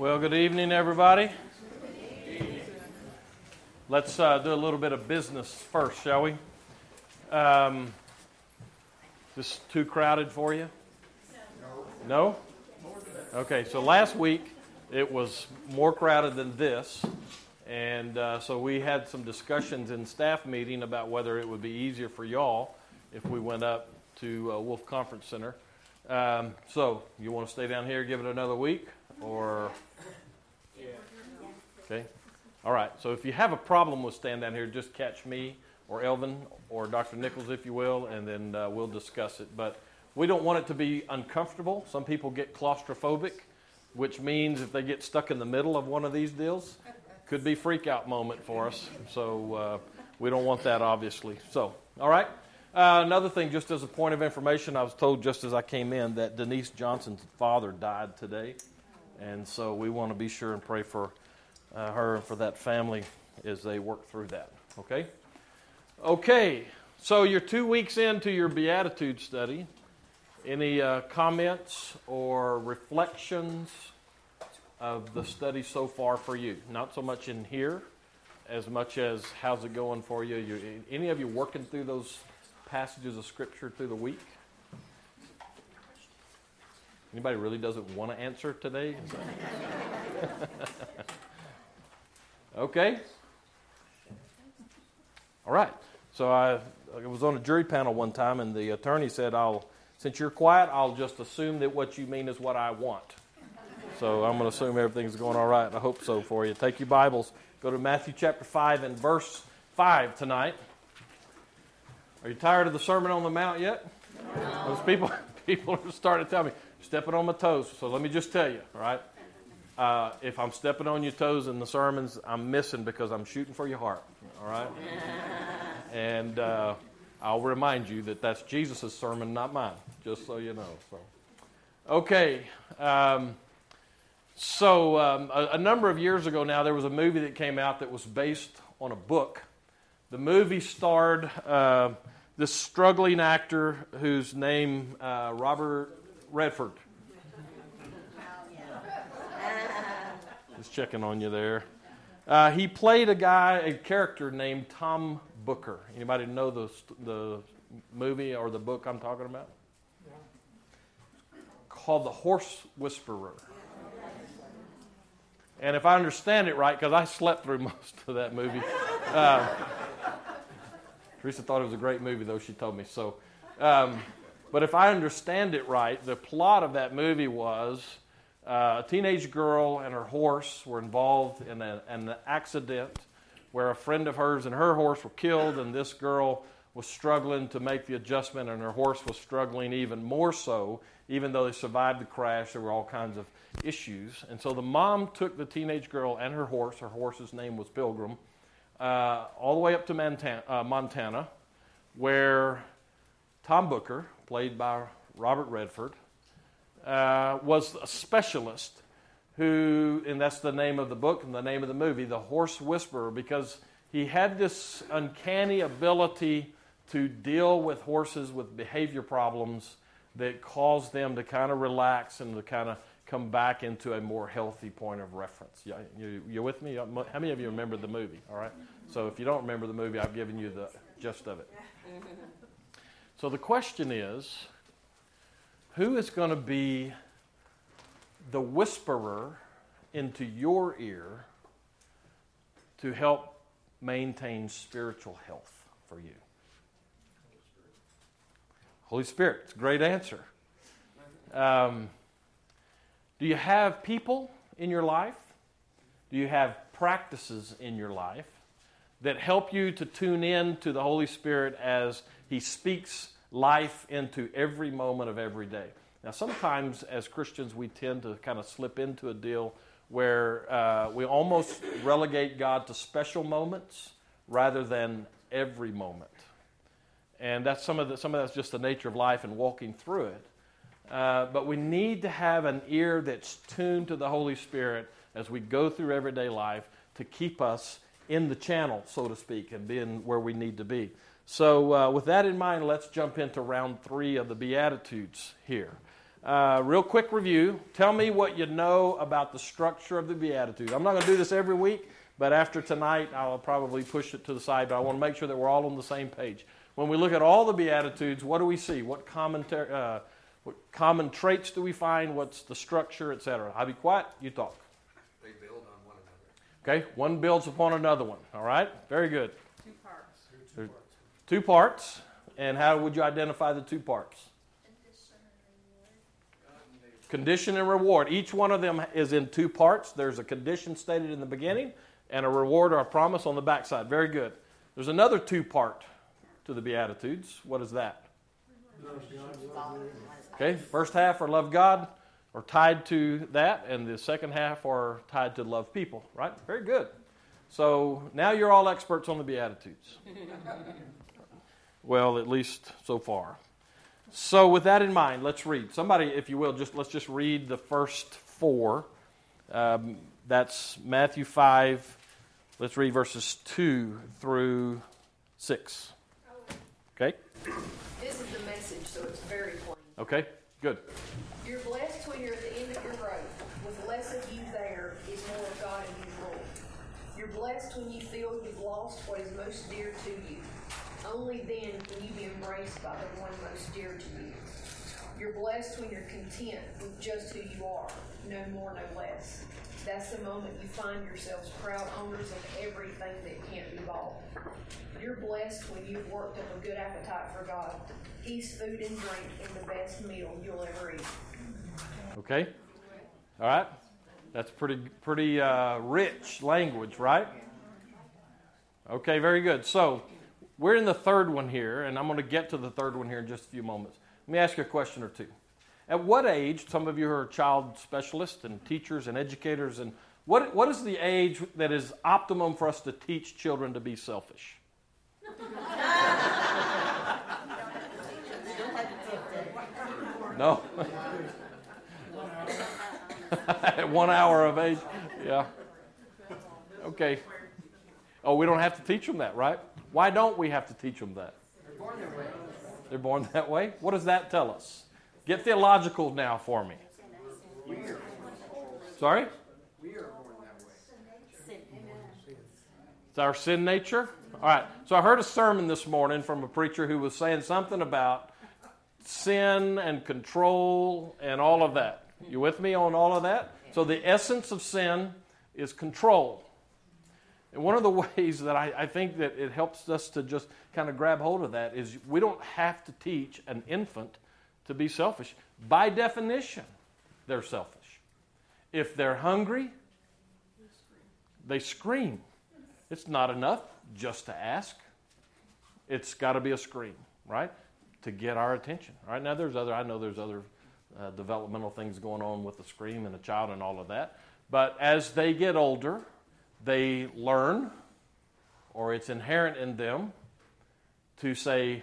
Well, good evening, everybody. Let's uh, do a little bit of business first, shall we? Um, this too crowded for you? No. Okay, so last week it was more crowded than this, and uh, so we had some discussions in staff meeting about whether it would be easier for y'all if we went up to uh, Wolf Conference Center. Um, so, you want to stay down here, give it another week, or Okay? All right. So if you have a problem with staying down here, just catch me or Elvin or Dr. Nichols, if you will, and then uh, we'll discuss it. But we don't want it to be uncomfortable. Some people get claustrophobic, which means if they get stuck in the middle of one of these deals, could be freak out moment for us. So uh, we don't want that, obviously. So, all right. Uh, another thing, just as a point of information, I was told just as I came in that Denise Johnson's father died today. And so we want to be sure and pray for uh, her and for that family as they work through that. Okay? Okay, so you're two weeks into your Beatitude study. Any uh, comments or reflections of the study so far for you? Not so much in here as much as how's it going for you? you any of you working through those passages of Scripture through the week? Anybody really doesn't want to answer today? Okay? All right. So I, I was on a jury panel one time, and the attorney said, I'll, since you're quiet, I'll just assume that what you mean is what I want. So I'm going to assume everything's going all right. I hope so for you. Take your Bibles. Go to Matthew chapter 5 and verse 5 tonight. Are you tired of the Sermon on the Mount yet? No. Those people, people are starting to tell me, stepping on my toes. So let me just tell you, all right? Uh, if I'm stepping on your toes in the sermons, I'm missing because I'm shooting for your heart. All right? and uh, I'll remind you that that's Jesus' sermon, not mine, just so you know. So, okay. Um, so, um, a, a, number of years ago now, there was a movie that came out that was based on a book. The movie starred uh, this struggling actor whose name uh, Robert Redford. Just checking on you there. Uh, he played a guy, a character named Tom Booker. Anybody know the the movie or the book I'm talking about? Yeah. Called The Horse Whisperer. And if I understand it right, because I slept through most of that movie. Uh, Teresa thought it was a great movie, though she told me so. Um, but if I understand it right, the plot of that movie was uh, a teenage girl and her horse were involved in a, an accident where a friend of hers and her horse were killed, and this girl was struggling to make the adjustment, and her horse was struggling even more so. Even though they survived the crash, there were all kinds of issues. And so the mom took the teenage girl and her horse, her horse's name was Pilgrim, uh, all the way up to Montana, uh, Montana, where Tom Booker, played by Robert Redford, uh, was a specialist who, and that's the name of the book and the name of the movie, The Horse Whisperer, because he had this uncanny ability to deal with horses with behavior problems that caused them to kind of relax and to kind of come back into a more healthy point of reference. You, you, you with me? How many of you remember the movie? All right. So if you don't remember the movie, I've given you the gist of it. So the question is who is going to be the whisperer into your ear to help maintain spiritual health for you? Holy Spirit. It's a great answer. Um, do you have people in your life? Do you have practices in your life that help you to tune in to the Holy Spirit as He speaks life into every moment of every day. Now, sometimes as Christians, we tend to kind of slip into a deal where uh, we almost relegate God to special moments rather than every moment. And that's some of, the, some of that's just the nature of life and walking through it. Uh, but we need to have an ear that's tuned to the Holy Spirit as we go through everyday life to keep us in the channel, so to speak, and being where we need to be. So, uh, with that in mind, let's jump into round three of the Beatitudes here. Uh, real quick review. Tell me what you know about the structure of the Beatitudes. I'm not going to do this every week, but after tonight, I'll probably push it to the side, but I want to make sure that we're all on the same page. When we look at all the Beatitudes, what do we see? What, commentary, uh, what common traits do we find? What's the structure, etc.? I'll be quiet, you talk. They build on one another. Okay, one builds upon another one. All right, very good. Two parts. There's two parts, and how would you identify the two parts? Condition and reward. Each one of them is in two parts. There's a condition stated in the beginning and a reward or a promise on the backside. Very good. There's another two part to the Beatitudes. What is that? Okay, first half are love God, are tied to that, and the second half are tied to love people, right? Very good. So now you're all experts on the Beatitudes. well, at least so far. So, with that in mind, let's read. Somebody, if you will, just let's just read the first four. Um, that's Matthew five. Let's read verses two through six. Okay. This is the message, so it's very plain. Okay. Good. You're blessed when you're at the end of your rope. With less of you there is more of God in you rule. Blessed when you feel you've lost what is most dear to you. Only then can you be embraced by the one most dear to you. You're blessed when you're content with just who you are, no more, no less. That's the moment you find yourselves proud owners of everything that can't be bought. You're blessed when you've worked up a good appetite for God. He's food and drink and the best meal you'll ever eat. Okay. All right. That's pretty pretty uh, rich language, right? Okay. Very good. So we're in the third one here, and I'm going to get to the third one here in just a few moments. Let me ask you a question or two. At what age, some of you are child specialists and teachers and educators, and what, what is the age that is optimum for us to teach children to be selfish? no? At one hour of age? Yeah. Okay. Oh, we don't have to teach them that, right? Why don't we have to teach them that? They're born that way. They're born that way? What does that tell us? Get theological now for me. Sorry? we are born that way. It's our sin nature? All right. So I heard a sermon this morning from a preacher who was saying something about sin and control and all of that. You with me on all of that? So the essence of sin is control. And one of the ways that I, I, think that it helps us to just kind of grab hold of that is we don't have to teach an infant to be selfish. By definition, they're selfish. If they're hungry, they scream. It's not enough just to ask. It's got to be a scream, right? To get our attention. Right now there's other, I know there's other uh, developmental things going on with the scream and the child and all of that. But as they get older, they learn, or it's inherent in them, to say,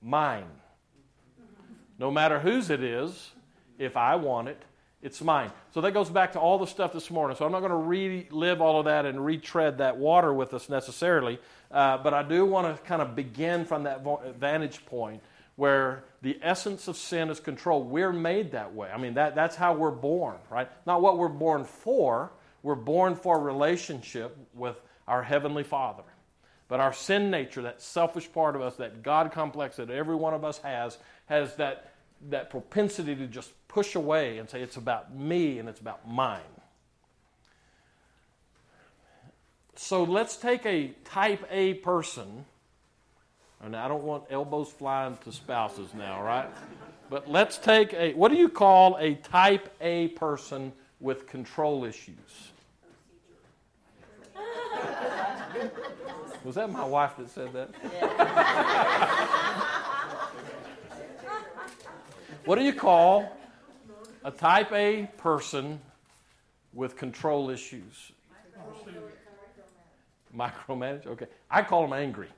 mine. No matter whose it is, if I want it, it's mine. So that goes back to all the stuff this morning. So I'm not going to relive all of that and retread that water with us necessarily, uh, but I do want to kind of begin from that vantage point where the essence of sin is control. We're made that way. I mean, that, that's how we're born, right? Not what we're born for, we're born for a relationship with our Heavenly Father. But our sin nature, that selfish part of us, that God complex that every one of us has, has that, that propensity to just push away and say, it's about me and it's about mine. So let's take a type A person, and I don't want elbows flying to spouses now, right? But let's take a, what do you call a type A person with control issues? Was that my wife that said that? what do you call a type A person with control issues? Micromanage? Okay. I call them angry.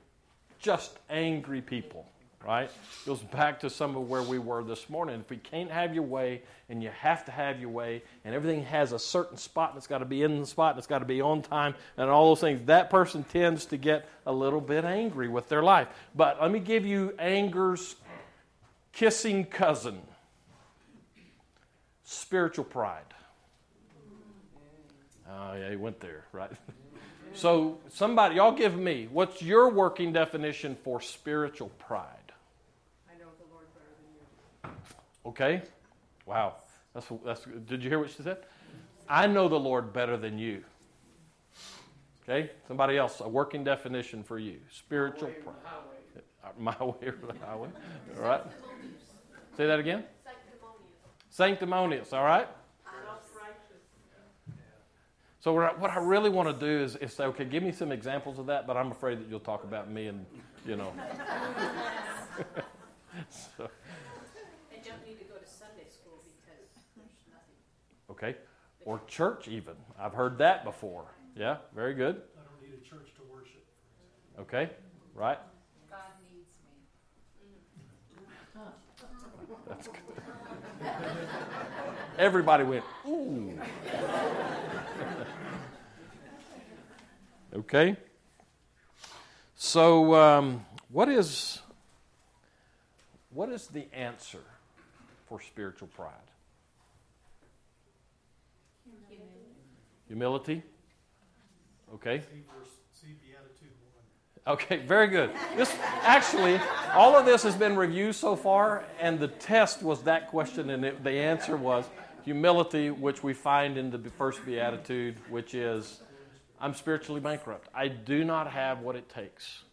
Just angry people right? Goes back to some of where we were this morning. If we can't have your way and you have to have your way and everything has a certain spot and it's got to be in the spot and it's got to be on time and all those things, that person tends to get a little bit angry with their life. But let me give you anger's kissing cousin spiritual pride. Oh, yeah, he went there, right? so, somebody, y'all give me, what's your working definition for spiritual pride? I know the Lord better than you. Okay? Wow. That's, that's, did you hear what she said? I know the Lord better than you. Okay? Somebody else, a working definition for you. Spiritual pride. My way or the highway. All right? Say that again? Sanctimonious, all right? So what I really want to do is, is say, okay, give me some examples of that, but I'm afraid that you'll talk about me and, you know. so, And don't need to go to Sunday school because there's nothing. Okay. Or church even. I've heard that before. Yeah, very good. I don't need a church to worship. Okay, right? God needs me. That's good. Everybody went, ooh. okay. So, um, what is what is the answer for spiritual pride? Humility. Okay. See verse, see Beatitude one. Okay, very good. This actually, all of this has been reviewed so far, and the test was that question, and it, the answer was humility, which we find in the first beatitude, which is, "I'm spiritually bankrupt. I do not have what it takes."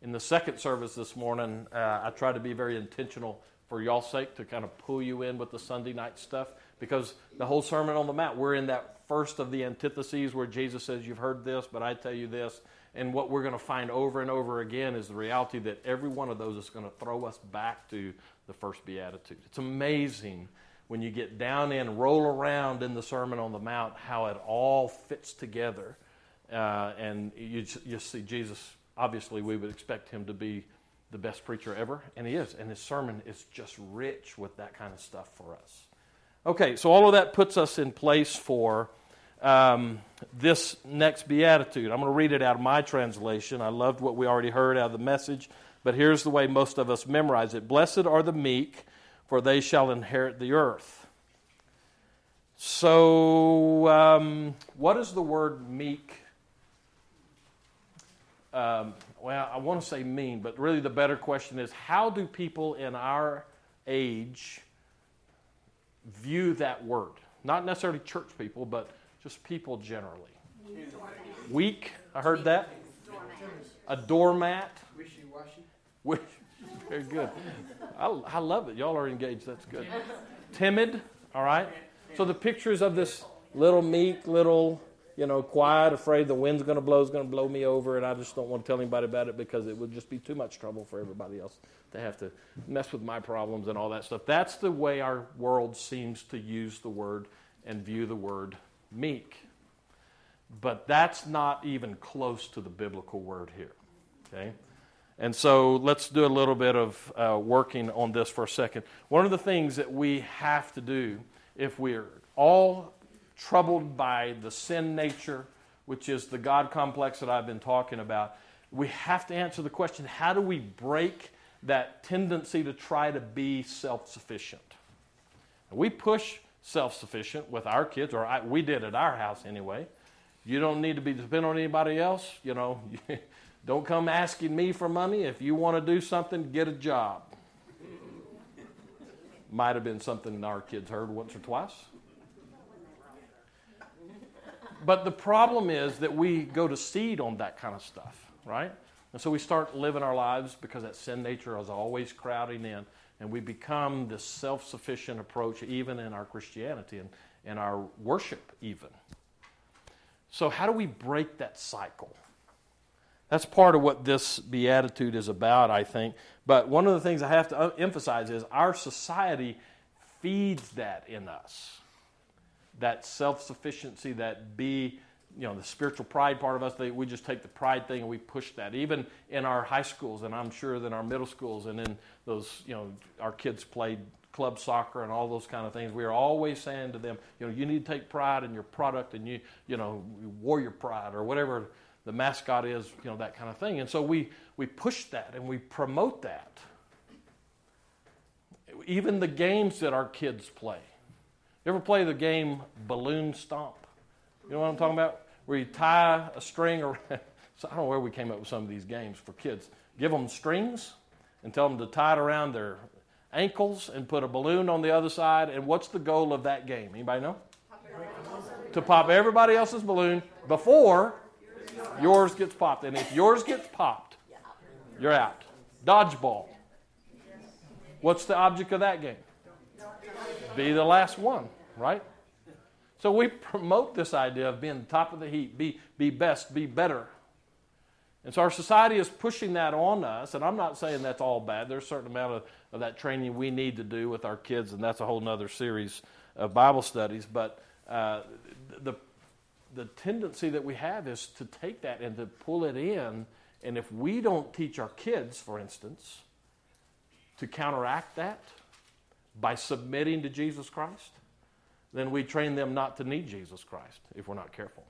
In the second service this morning, uh, I tried to be very intentional for y'all's sake to kind of pull you in with the Sunday night stuff because the whole Sermon on the Mount, we're in that first of the antitheses where Jesus says, You've heard this, but I tell you this. And what we're going to find over and over again is the reality that every one of those is going to throw us back to the first beatitude. It's amazing when you get down in, roll around in the Sermon on the Mount, how it all fits together. Uh, and you, you see Jesus, obviously, we would expect him to be the best preacher ever, and he is. And his sermon is just rich with that kind of stuff for us. Okay, so all of that puts us in place for um, this next beatitude. I'm going to read it out of my translation. I loved what we already heard out of the message, but here's the way most of us memorize it Blessed are the meek, for they shall inherit the earth. So, um, what is the word meek? Um, well, I want to say mean, but really the better question is how do people in our age view that word. Not necessarily church people, but just people generally. Weak, I heard that. A doormat. Wishy-washy. Very good. I, I love it. Y'all are engaged. That's good. Timid, all right? So the pictures of this little meek, little, you know, quiet, afraid the wind's going to blow, is going to blow me over, and I just don't want to tell anybody about it because it would just be too much trouble for everybody else to have to mess with my problems and all that stuff. That's the way our world seems to use the word and view the word meek. But that's not even close to the biblical word here. Okay? And so let's do a little bit of uh, working on this for a second. One of the things that we have to do if we're all troubled by the sin nature, which is the God complex that I've been talking about, we have to answer the question how do we break that tendency to try to be self sufficient? We push self sufficient with our kids, or I, we did at our house anyway. You don't need to be dependent on anybody else. You know, don't come asking me for money. If you want to do something, get a job. Might have been something our kids heard once or twice. But the problem is that we go to seed on that kind of stuff, right? And so we start living our lives because that sin nature is always crowding in, and we become this self sufficient approach, even in our Christianity and, and our worship, even. So, how do we break that cycle? That's part of what this beatitude is about, I think. But one of the things I have to emphasize is our society feeds that in us that self sufficiency, that be, you know, the spiritual pride part of us. They, we just take the pride thing and we push that. Even in our high schools, and I'm sure that our middle schools, and in those, you know, our kids played club soccer and all those kind of things. We are always saying to them, you know, you need to take pride in your product and you, you know, warrior pride or whatever the mascot is, you know, that kind of thing. And so we, we push that and we promote that. Even the games that our kids play. You ever play the game Balloon Stomp? You know what I'm talking about? Where you tie a string around. So I don't know where we came up with some of these games for kids. Give them strings and tell them to tie it around their ankles and put a balloon on the other side. And what's the goal of that game? Anybody know? To pop everybody else's balloon before yours gets popped. And if yours gets popped, you're out. Dodgeball. What's the object of that game? Be the last one, right? So we promote this idea of being top of the heap, be, be best, be better. And so our society is pushing that on us, and I'm not saying that's all bad. There's a certain amount of, of that training we need to do with our kids, and that's a whole other series of Bible studies. But uh, the, the tendency that we have is to take that and to pull it in, and if we don't teach our kids, for instance, to counteract that by submitting to Jesus Christ, then we train them not to need Jesus Christ if we're not careful.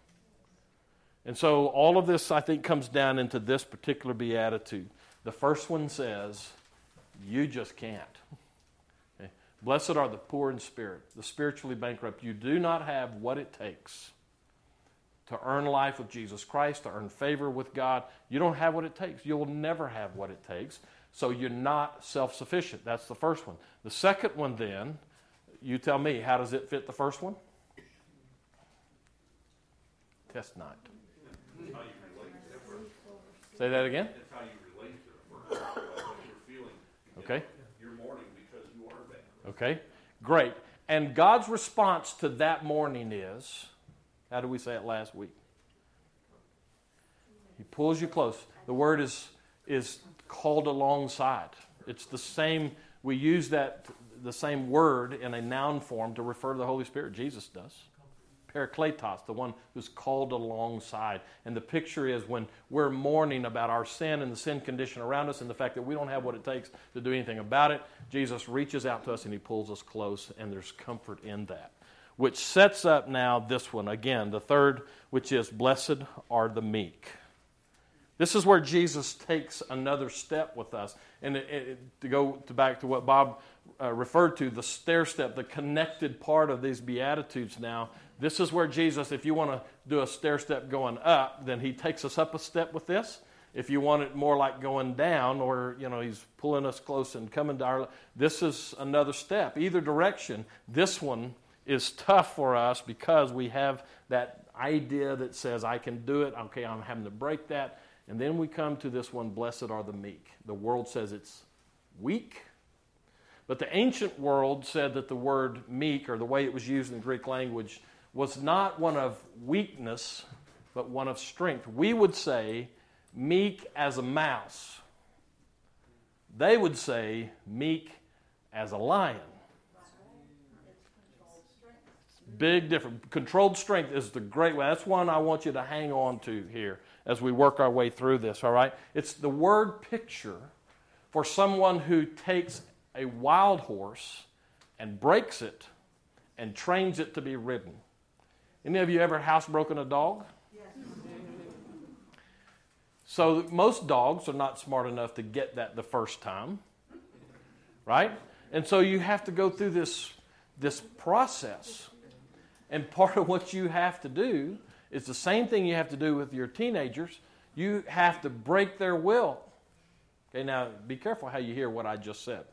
And so all of this, I think, comes down into this particular beatitude. The first one says, You just can't. Okay? Blessed are the poor in spirit, the spiritually bankrupt. You do not have what it takes to earn life with Jesus Christ, to earn favor with God. You don't have what it takes. You will never have what it takes. So you're not self sufficient. That's the first one. The second one, then, you tell me, how does it fit the first one? Test night. Say that again. That's how you relate to the first what. Okay. You're mourning because you are bankrupt. Okay. Great. And God's response to that morning is how did we say it last week? He pulls you close. The word is is called alongside. It's the same we use that the same word in a noun form to refer to the Holy Spirit. Jesus does. Parakletos, the one who's called alongside. And the picture is when we're mourning about our sin and the sin condition around us and the fact that we don't have what it takes to do anything about it, Jesus reaches out to us and he pulls us close, and there's comfort in that. Which sets up now this one again, the third, which is blessed are the meek. This is where Jesus takes another step with us. And it, it, to go to back to what Bob uh, referred to, the stair step, the connected part of these Beatitudes now this is where Jesus, if you want to do a stair step going up, then he takes us up a step with this. If you want it more like going down, or you know, he's pulling us close and coming to our, this is another step. Either direction, this one is tough for us because we have that idea that says, I can do it. Okay, I'm having to break that. And then we come to this one, blessed are the meek. The world says it's weak. But the ancient world said that the word meek, or the way it was used in the Greek language, was not one of weakness, but one of strength. We would say, meek as a mouse. They would say, meek as a lion. Big difference. Controlled strength is the great way. That's one I want you to hang on to here as we work our way through this, all right? It's the word picture for someone who takes a wild horse and breaks it and trains it to be ridden. Any of you ever housebroken a dog? Yes. So most dogs are not smart enough to get that the first time, right? And so you have to go through this this process. And part of what you have to do is the same thing you have to do with your teenagers. You have to break their will. Okay, now be careful how you hear what I just said.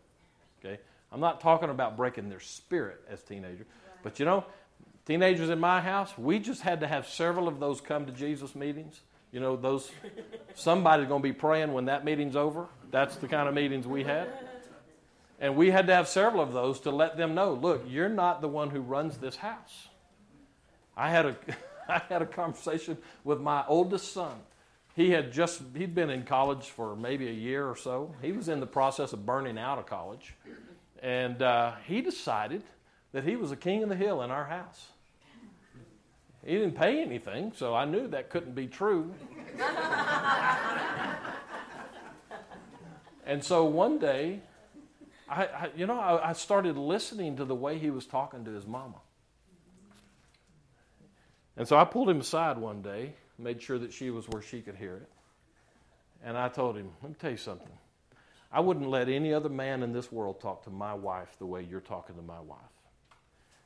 Okay? I'm not talking about breaking their spirit as teenagers. But you know, Teenagers in my house, we just had to have several of those come to Jesus meetings. You know, those somebody's going to be praying when that meeting's over. That's the kind of meetings we had. And we had to have several of those to let them know, look, you're not the one who runs this house. I had a I had a conversation with my oldest son. He had just he'd been in college for maybe a year or so. He was in the process of burning out of college, and uh, he decided that he was a king of the hill in our house. He didn't pay anything, so I knew that couldn't be true. and so one day, I, I you know, I, I started listening to the way he was talking to his mama. And so I pulled him aside one day, made sure that she was where she could hear it. And I told him, let me tell you something. I wouldn't let any other man in this world talk to my wife the way you're talking to my wife.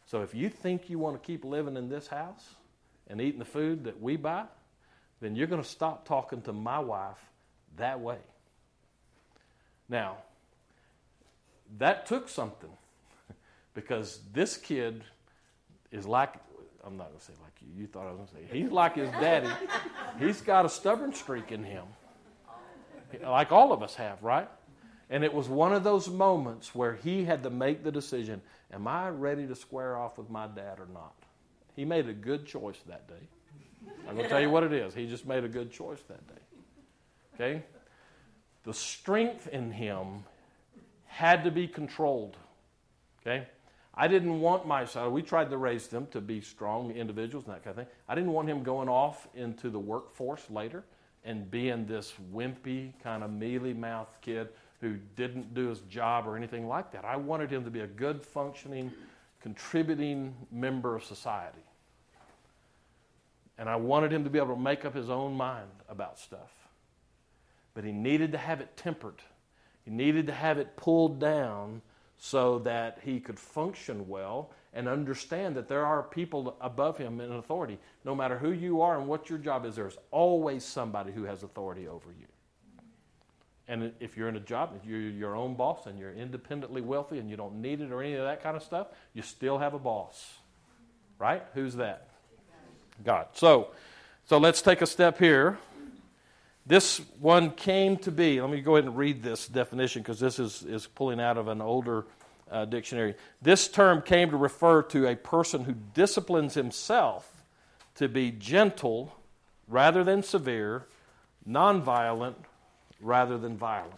So if you think you want to keep living in this house and eating the food that we buy, then you're going to stop talking to my wife that way. Now, that took something because this kid is like, I'm not going to say like you, you thought I was going to say, he's like his daddy. he's got a stubborn streak in him, like all of us have, right? And it was one of those moments where he had to make the decision Am I ready to square off with my dad or not? He made a good choice that day. I'm going to tell you what it is. He just made a good choice that day. Okay? The strength in him had to be controlled. Okay? I didn't want my son, we tried to raise them to be strong individuals and that kind of thing. I didn't want him going off into the workforce later and being this wimpy, kind of mealy mouthed kid who didn't do his job or anything like that. I wanted him to be a good, functioning, contributing member of society. And I wanted him to be able to make up his own mind about stuff. But he needed to have it tempered, he needed to have it pulled down so that he could function well and understand that there are people above him in authority. No matter who you are and what your job is, there's always somebody who has authority over you. And if you're in a job, if you're your own boss and you're independently wealthy and you don't need it or any of that kind of stuff, you still have a boss. Right? Who's that? God. So, so let's take a step here. This one came to be. Let me go ahead and read this definition because this is, is pulling out of an older uh, dictionary. This term came to refer to a person who disciplines himself to be gentle rather than severe, nonviolent rather than violent.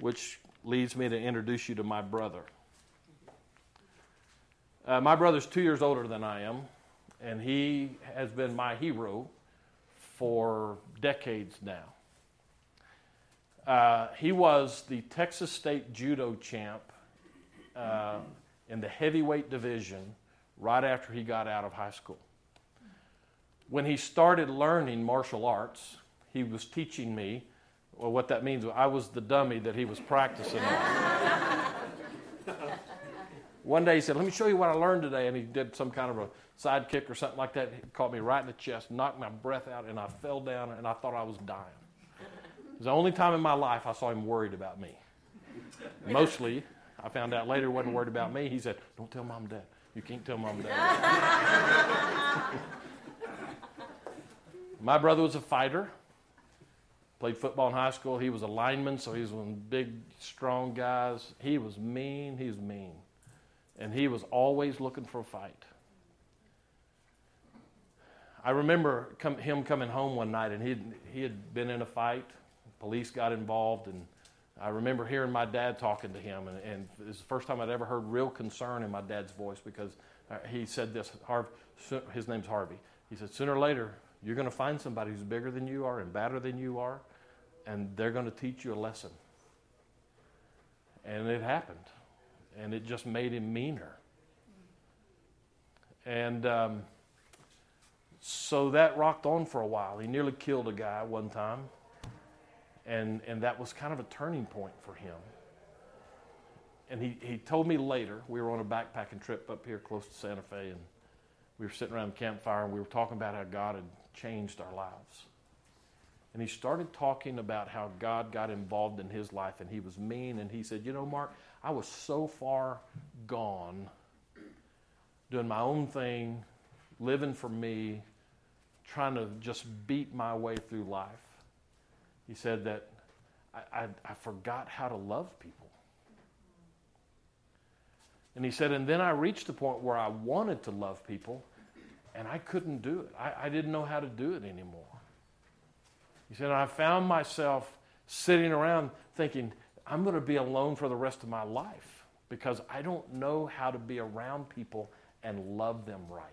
Which leads me to introduce you to my brother. Uh, my brother's two years older than I am, and he has been my hero for decades now. Uh, he was the Texas State Judo champ uh, in the heavyweight division right after he got out of high school. When he started learning martial arts, he was teaching me. Well, what that means, I was the dummy that he was practicing on. One day he said, Let me show you what I learned today. And he did some kind of a side kick or something like that. He caught me right in the chest, knocked my breath out, and I fell down and I thought I was dying. It was the only time in my life I saw him worried about me. Mostly, I found out later, wasn't worried about me. He said, Don't tell mom and dad. You can't tell mom and dad. my brother was a fighter. Played football in high school. He was a lineman, so he was one of the big, strong guys. He was mean. He was mean. And he was always looking for a fight. I remember him coming home one night, and he he had been in a fight. Police got involved, and I remember hearing my dad talking to him, and, and it was the first time I'd ever heard real concern in my dad's voice because uh, he said this. Harv, his name's Harvey. He said, "Sooner or later, you're going to find somebody who's bigger than you are and badder than you are, and they're going to teach you a lesson. And it happened. And it just made him meaner. And um, so that rocked on for a while. He nearly killed a guy one time. And, and that was kind of a turning point for him. And he, he told me later, we were on a backpacking trip up here close to Santa Fe, and we were sitting around the campfire and we were talking about how God had changed our lives. And he started talking about how God got involved in his life and he was mean. And he said, You know, Mark, I was so far gone doing my own thing, living for me, trying to just beat my way through life. He said that I, I, I forgot how to love people. And he said, and then I reached the point where I wanted to love people, and I couldn't do it. I, I didn't know how to do it anymore. He said, I found myself sitting around thinking, I'm going to be alone for the rest of my life because I don't know how to be around people and love them right.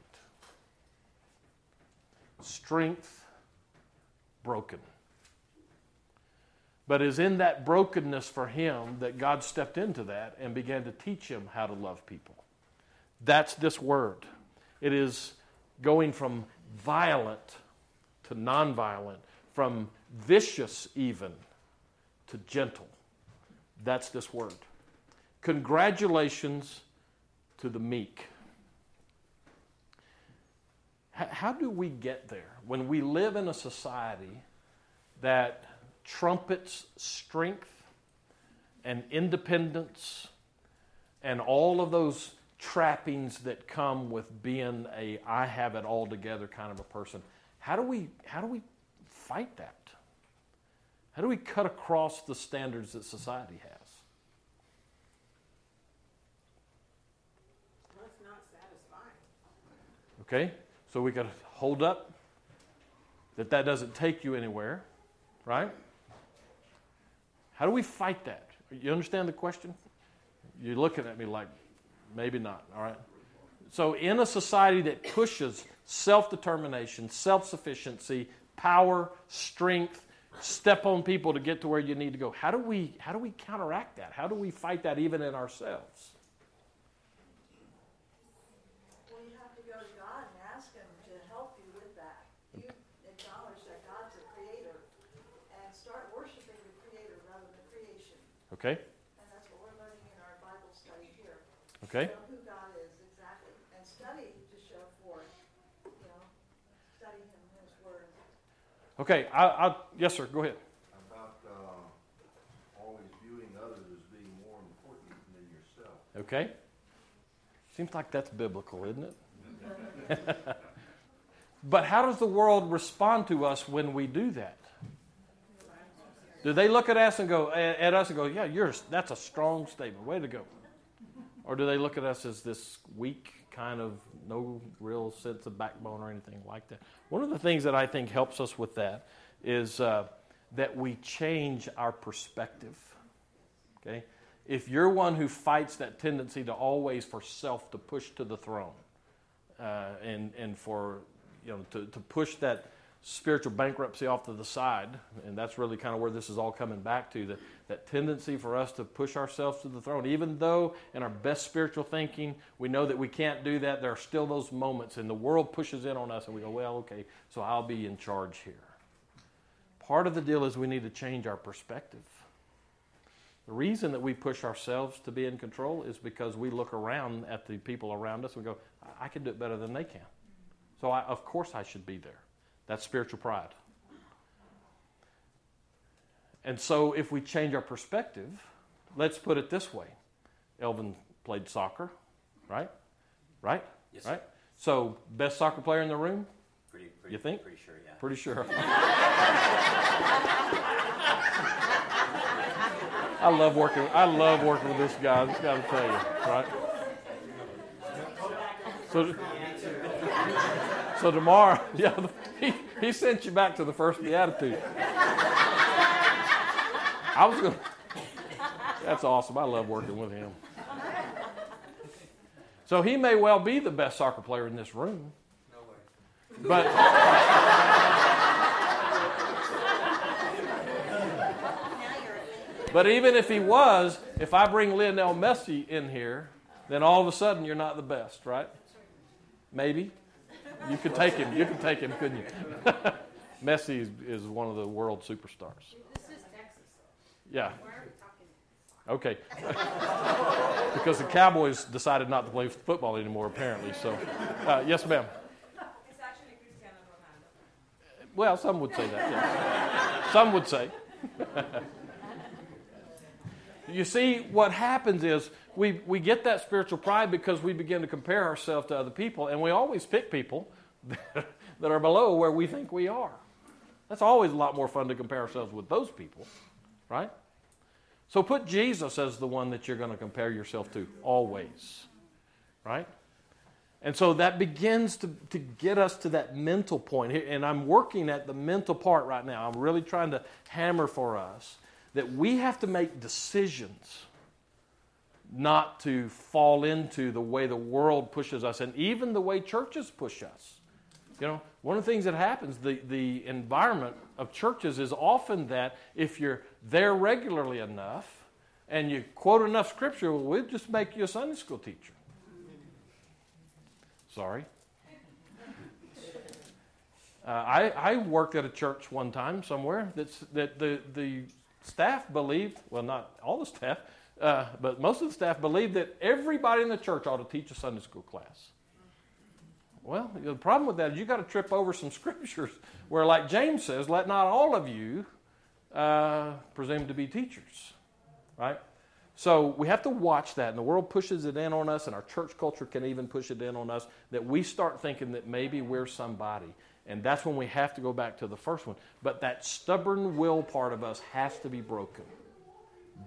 Strength broken. But it's in that brokenness for him that God stepped into that and began to teach him how to love people. That's this word. It is going from violent to nonviolent from vicious even to gentle. That's this word. Congratulations to the meek. How do we get there when we live in a society that trumpets strength and independence and all of those trappings that come with being a I have it all together kind of a person? How do we how do we fight that? How do we cut across the standards that society has? Well, it's not satisfying. Okay? So we got to hold up that that doesn't take you anywhere, right? How do we fight that? You understand the question? You're looking at me like maybe not, all right? So, in a society that pushes self determination, self sufficiency, power, strength, step on people to get to where you need to go, how do, we, how do we counteract that? How do we fight that even in ourselves? Well, you have to go to God and ask Him to help you with that. You acknowledge that God's a creator and start worshiping the creator rather than creation. Okay? And that's what we're learning in our Bible study here. Okay? Know who God is exactly. And study to show forth, you know, study Him in His Word. Okay, I, I, yes, sir, go ahead. about uh, always viewing others as being more important than yourself. Okay? Seems like that's biblical, isn't it? but how does the world respond to us when we do that? Do they look at us and go at us and go, "Yeah, you're that's a strong statement. Way to go." Or do they look at us as this weak kind of no real sense of backbone or anything like that? One of the things that I think helps us with that is uh, that we change our perspective. Okay? if you're one who fights that tendency to always for self to push to the throne uh, and, and for you know to, to push that spiritual bankruptcy off to the side and that's really kind of where this is all coming back to that, that tendency for us to push ourselves to the throne even though in our best spiritual thinking we know that we can't do that there are still those moments and the world pushes in on us and we go well okay so i'll be in charge here part of the deal is we need to change our perspective the reason that we push ourselves to be in control is because we look around at the people around us and go, I can do it better than they can. So, I, of course, I should be there. That's spiritual pride. And so, if we change our perspective, let's put it this way Elvin played soccer, right? Right? Yes, right? So, best soccer player in the room? Pretty, pretty, You think? Pretty sure, yeah. Pretty sure. I love working. I love working with this guy. Just got to tell you, right? So, so tomorrow, yeah, he, he sent you back to the first beatitude. I was going. That's awesome. I love working with him. So he may well be the best soccer player in this room. No way. But But even if he was, if I bring Lionel Messi in here, then all of a sudden you're not the best, right? Maybe. You could take him. You could take him, couldn't you? Messi is, is one of the world superstars. This is Texas. Yeah. Why are we talking? Okay. because the Cowboys decided not to play football anymore, apparently. So, uh, yes, ma'am. It's actually Cristiano Ronaldo. Well, some would say that. Yeah. Some would say. you see, what happens is we, we get that spiritual pride because we begin to compare ourselves to other people, and we always pick people that are below where we think we are. That's always a lot more fun to compare ourselves with those people, right? So put Jesus as the one that you're going to compare yourself to, always, right? And so that begins to, to get us to that mental point. And I'm working at the mental part right now. I'm really trying to hammer for us that we have to make decisions not to fall into the way the world pushes us and even the way churches push us. You know, one of the things that happens, the, the environment of churches is often that if you're there regularly enough and you quote enough scripture, well, we'll just make you a Sunday school teacher. Sorry. Uh, I, I worked at a church one time somewhere that's, that the, the staff believed, well, not all the staff, Uh, but most of the staff believed that everybody in the church ought to teach a Sunday school class. Well, the problem with that is you've got to trip over some scriptures where, like James says, let not all of you uh, presume to be teachers. Right? So we have to watch that, and the world pushes it in on us, and our church culture can even push it in on us that we start thinking that maybe we're somebody. And that's when we have to go back to the first one. But that stubborn will part of us has to be broken.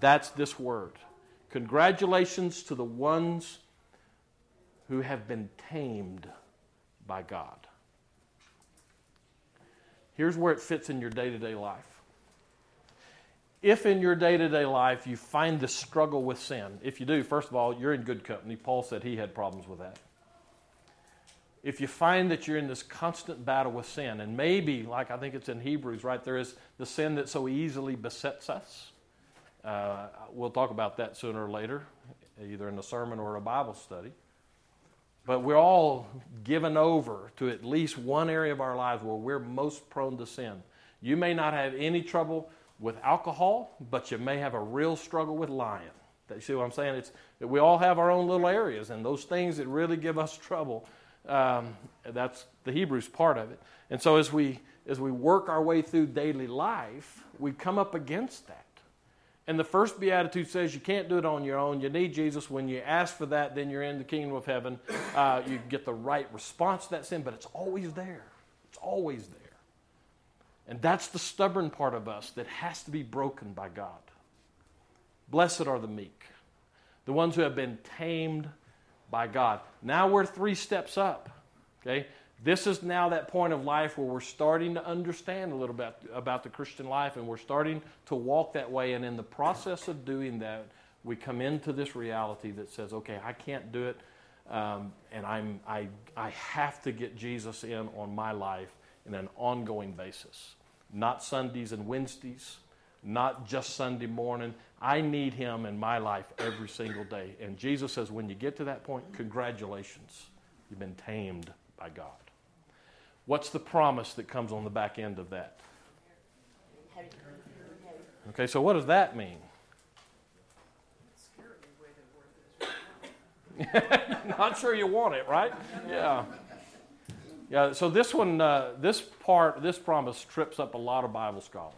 That's this word. Congratulations to the ones who have been tamed by God. Here's where it fits in your day to day life. If in your day to day life you find the struggle with sin, if you do, first of all, you're in good company. Paul said he had problems with that. If you find that you're in this constant battle with sin, and maybe, like I think it's in Hebrews, right, there is the sin that so easily besets us. Uh, we'll talk about that sooner or later, either in a sermon or a Bible study. But we're all given over to at least one area of our lives where we're most prone to sin. You may not have any trouble with alcohol, but you may have a real struggle with lying. You see what I'm saying? It's that we all have our own little areas, and those things that really give us trouble. Um, that's the Hebrews part of it. And so as we as we work our way through daily life, we come up against that. And the first beatitude says you can't do it on your own. You need Jesus. When you ask for that, then you're in the kingdom of heaven. Uh, you get the right response to that sin, but it's always there. It's always there. And that's the stubborn part of us that has to be broken by God. Blessed are the meek, the ones who have been tamed by God. Now we're three steps up. Okay? This is now that point of life where we're starting to understand a little bit about the Christian life and we're starting to walk that way. And in the process of doing that, we come into this reality that says, okay, I can't do it. Um, and I'm, I, I have to get Jesus in on my life in an ongoing basis not Sundays and Wednesdays, not just Sunday morning. I need Him in my life every single day. And Jesus says, when you get to that point, congratulations. You've been tamed by God. What's the promise that comes on the back end of that? Okay, so what does that mean? Not sure you want it, right? Yeah. Yeah, so this one, uh, this part, this promise trips up a lot of Bible scholars.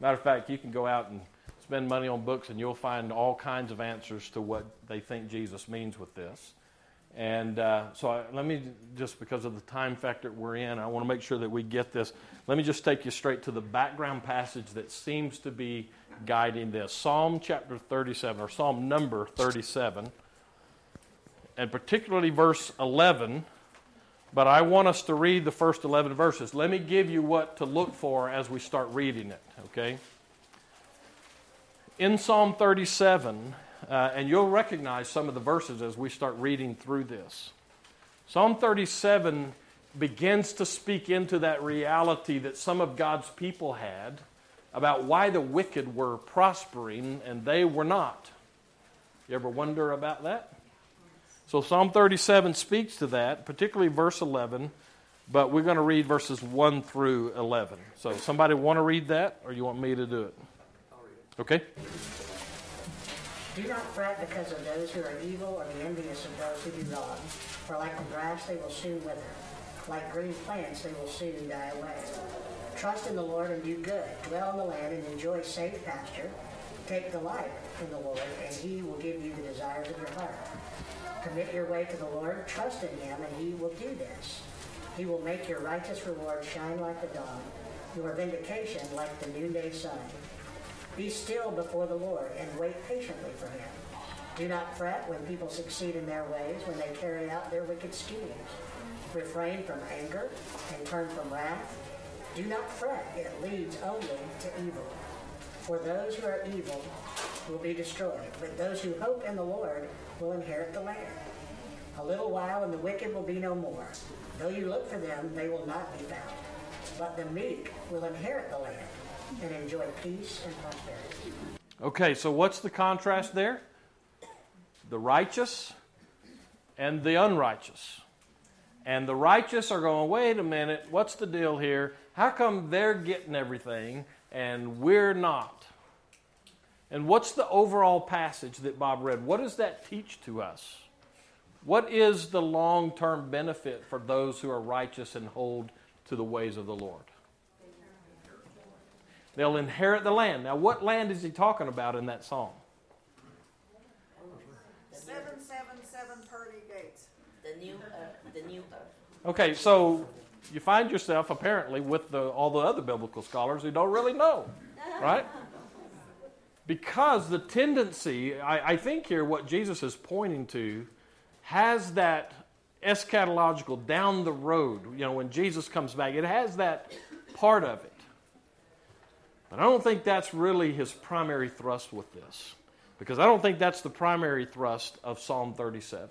Matter of fact, you can go out and spend money on books and you'll find all kinds of answers to what they think Jesus means with this. And uh, so I, let me, just because of the time factor we're in, I want to make sure that we get this. Let me just take you straight to the background passage that seems to be guiding this Psalm chapter 37, or Psalm number 37, and particularly verse 11 but I want us to read the first 11 verses. Let me give you what to look for as we start reading it, okay? In Psalm 37, uh, and you'll recognize some of the verses as we start reading through this. Psalm 37 begins to speak into that reality that some of God's people had about why the wicked were prospering and they were not. You ever wonder about that? So Psalm 37 speaks to that, particularly verse 11, but we're going to read verses 1 through 11. So somebody want to read that, or you want me to do it? Okay? Do not fret because of those who are evil or be envious of those who do wrong, for like the grass they will soon wither. Like green plants they will soon die away. Trust in the Lord and do good. Dwell in the land and enjoy safe pasture. Take delight in the Lord, and he will give you the desires of your heart. Commit your way to the Lord, trust in him, and he will do this. He will make your righteous reward shine like the dawn, your vindication like the noonday sun. Be still before the Lord and wait patiently for him. Do not fret when people succeed in their ways, when they carry out their wicked schemes. Refrain from anger and turn from wrath. Do not fret, it leads only to evil. For those who are evil will be destroyed, but those who hope in the Lord will inherit the land. A little while and the wicked will be no more. Though you look for them, they will not be found. But the meek will inherit the land and enjoy peace and prosperity. Okay, so what's the contrast there? The righteous and the unrighteous. And the righteous are going, wait a minute, what's the deal here? How come they're getting everything and we're not? And what's the overall passage that Bob read? What does that teach to us? What is the long term benefit for those who are righteous and hold to the ways of the Lord? They'll inherit the land. Now, what land is he talking about in that song? Seven, seven, seven pearly gates. The new earth. The new earth. Okay, so you find yourself apparently with the, all the other biblical scholars who don't really know, right? Because the tendency, I, I think here, what Jesus is pointing to has that eschatological down the road, you know, when Jesus comes back, it has that part of it. But I don't think that's really his primary thrust with this. Because I don't think that's the primary thrust of Psalm 37.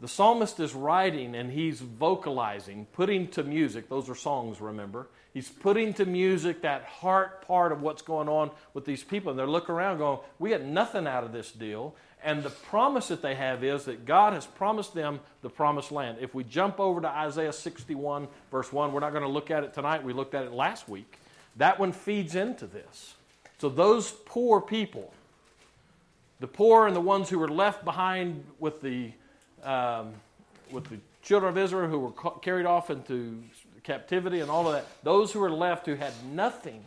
The psalmist is writing and he's vocalizing, putting to music, those are songs, remember. He's putting to music that heart part of what's going on with these people. And they're looking around going, We get nothing out of this deal. And the promise that they have is that God has promised them the promised land. If we jump over to Isaiah 61, verse 1, we're not going to look at it tonight. We looked at it last week. That one feeds into this. So, those poor people, the poor and the ones who were left behind with the, um, with the children of Israel who were ca- carried off into captivity and all of that, those who were left who had nothing,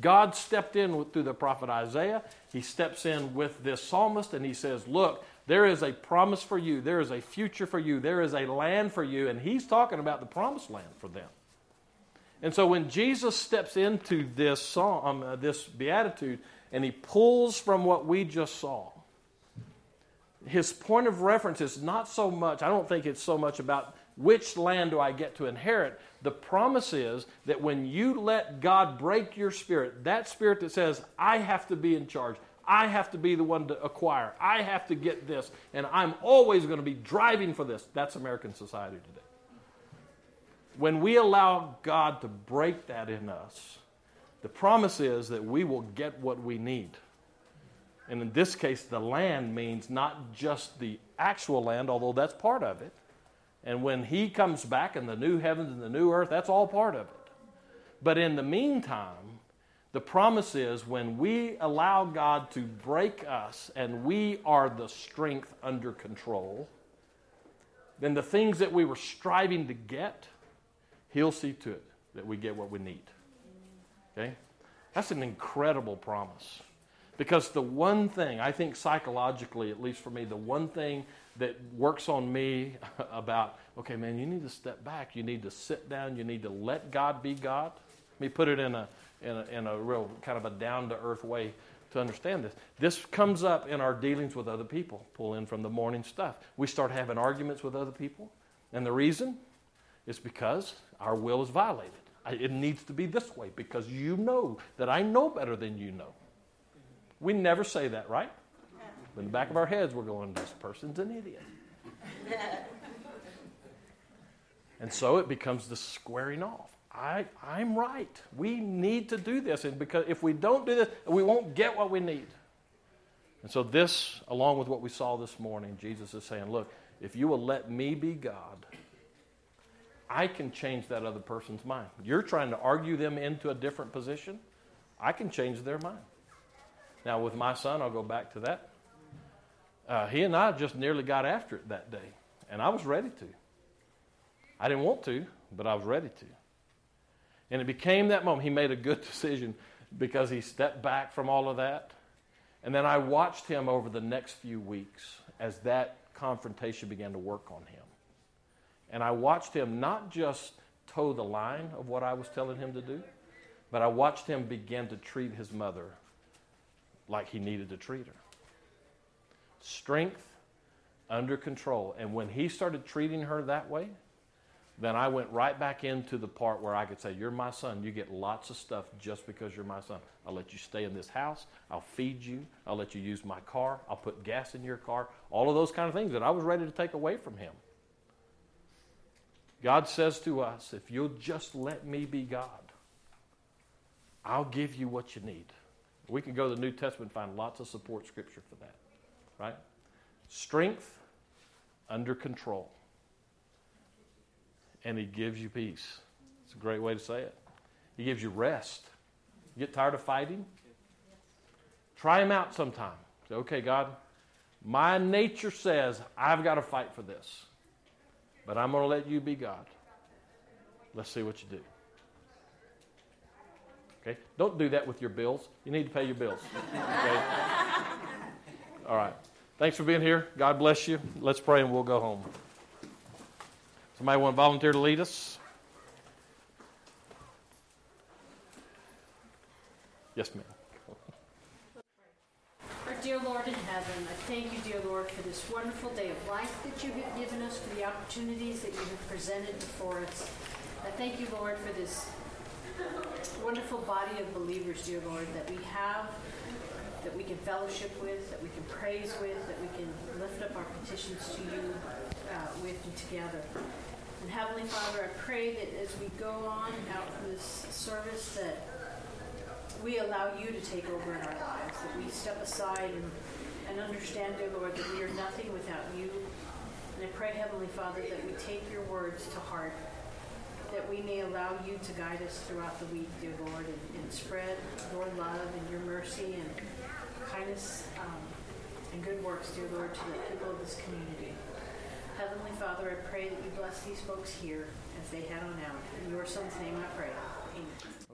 God stepped in with, through the prophet Isaiah. He steps in with this psalmist and he says, Look, there is a promise for you. There is a future for you. There is a land for you. And he's talking about the promised land for them. And so when Jesus steps into this psalm, uh, this beatitude, and he pulls from what we just saw, his point of reference is not so much, I don't think it's so much about which land do I get to inherit. The promise is that when you let God break your spirit, that spirit that says, I have to be in charge, I have to be the one to acquire, I have to get this, and I'm always going to be driving for this, that's American society today. When we allow God to break that in us, the promise is that we will get what we need. And in this case, the land means not just the actual land, although that's part of it. And when He comes back in the new heavens and the new earth, that's all part of it. But in the meantime, the promise is when we allow God to break us and we are the strength under control, then the things that we were striving to get, He'll see to it that we get what we need. Okay? That's an incredible promise. Because the one thing, I think psychologically, at least for me, the one thing that works on me about, okay, man, you need to step back. You need to sit down. You need to let God be God. Let me put it in a, in a, in a real kind of a down to earth way to understand this. This comes up in our dealings with other people. Pull in from the morning stuff. We start having arguments with other people. And the reason is because our will is violated. It needs to be this way because you know that I know better than you know. We never say that, right? In the back of our heads, we're going, this person's an idiot. and so it becomes the squaring off. I, I'm right. We need to do this. And because if we don't do this, we won't get what we need. And so, this, along with what we saw this morning, Jesus is saying, look, if you will let me be God, I can change that other person's mind. You're trying to argue them into a different position. I can change their mind. Now, with my son, I'll go back to that. Uh, he and I just nearly got after it that day, and I was ready to. I didn't want to, but I was ready to. And it became that moment. He made a good decision because he stepped back from all of that. And then I watched him over the next few weeks as that confrontation began to work on him. And I watched him not just toe the line of what I was telling him to do, but I watched him begin to treat his mother like he needed to treat her. Strength under control. And when he started treating her that way, then I went right back into the part where I could say, You're my son. You get lots of stuff just because you're my son. I'll let you stay in this house. I'll feed you. I'll let you use my car. I'll put gas in your car. All of those kind of things that I was ready to take away from him. God says to us, If you'll just let me be God, I'll give you what you need. We can go to the New Testament and find lots of support scripture for that, right? Strength under control. And He gives you peace. It's a great way to say it. He gives you rest. You get tired of fighting? Try him out sometime. Say, okay, God, my nature says I've got to fight for this, but I'm going to let you be God. Let's see what you do. Okay? Don't do that with your bills. You need to pay your bills. Okay? All right. Thanks for being here. God bless you. Let's pray and we'll go home. Somebody want to volunteer to lead us? Yes, ma'am. Our dear Lord in heaven, thank you, dear Lord, for this wonderful day of life that you have given us, for the opportunities that you have presented before us. I thank you, Lord, for this wonderful body of believers, dear Lord, that we have, that we can fellowship with, that we can praise with, that we can lift up our petitions to you uh, with and together. And Heavenly Father, I pray that as we go on out from this service, that we allow you to take over in our lives, that we step aside and, and understand, dear Lord, that we are nothing without you. And I pray, Heavenly Father, that we take your words to heart, that we may allow you to guide us throughout the week, dear Lord, and, and spread your love and your mercy and kindness um, and good works, dear Lord, to the people of this community. Heavenly Father, I pray that you bless these folks here as they head on out. In your son's name I pray. Amen.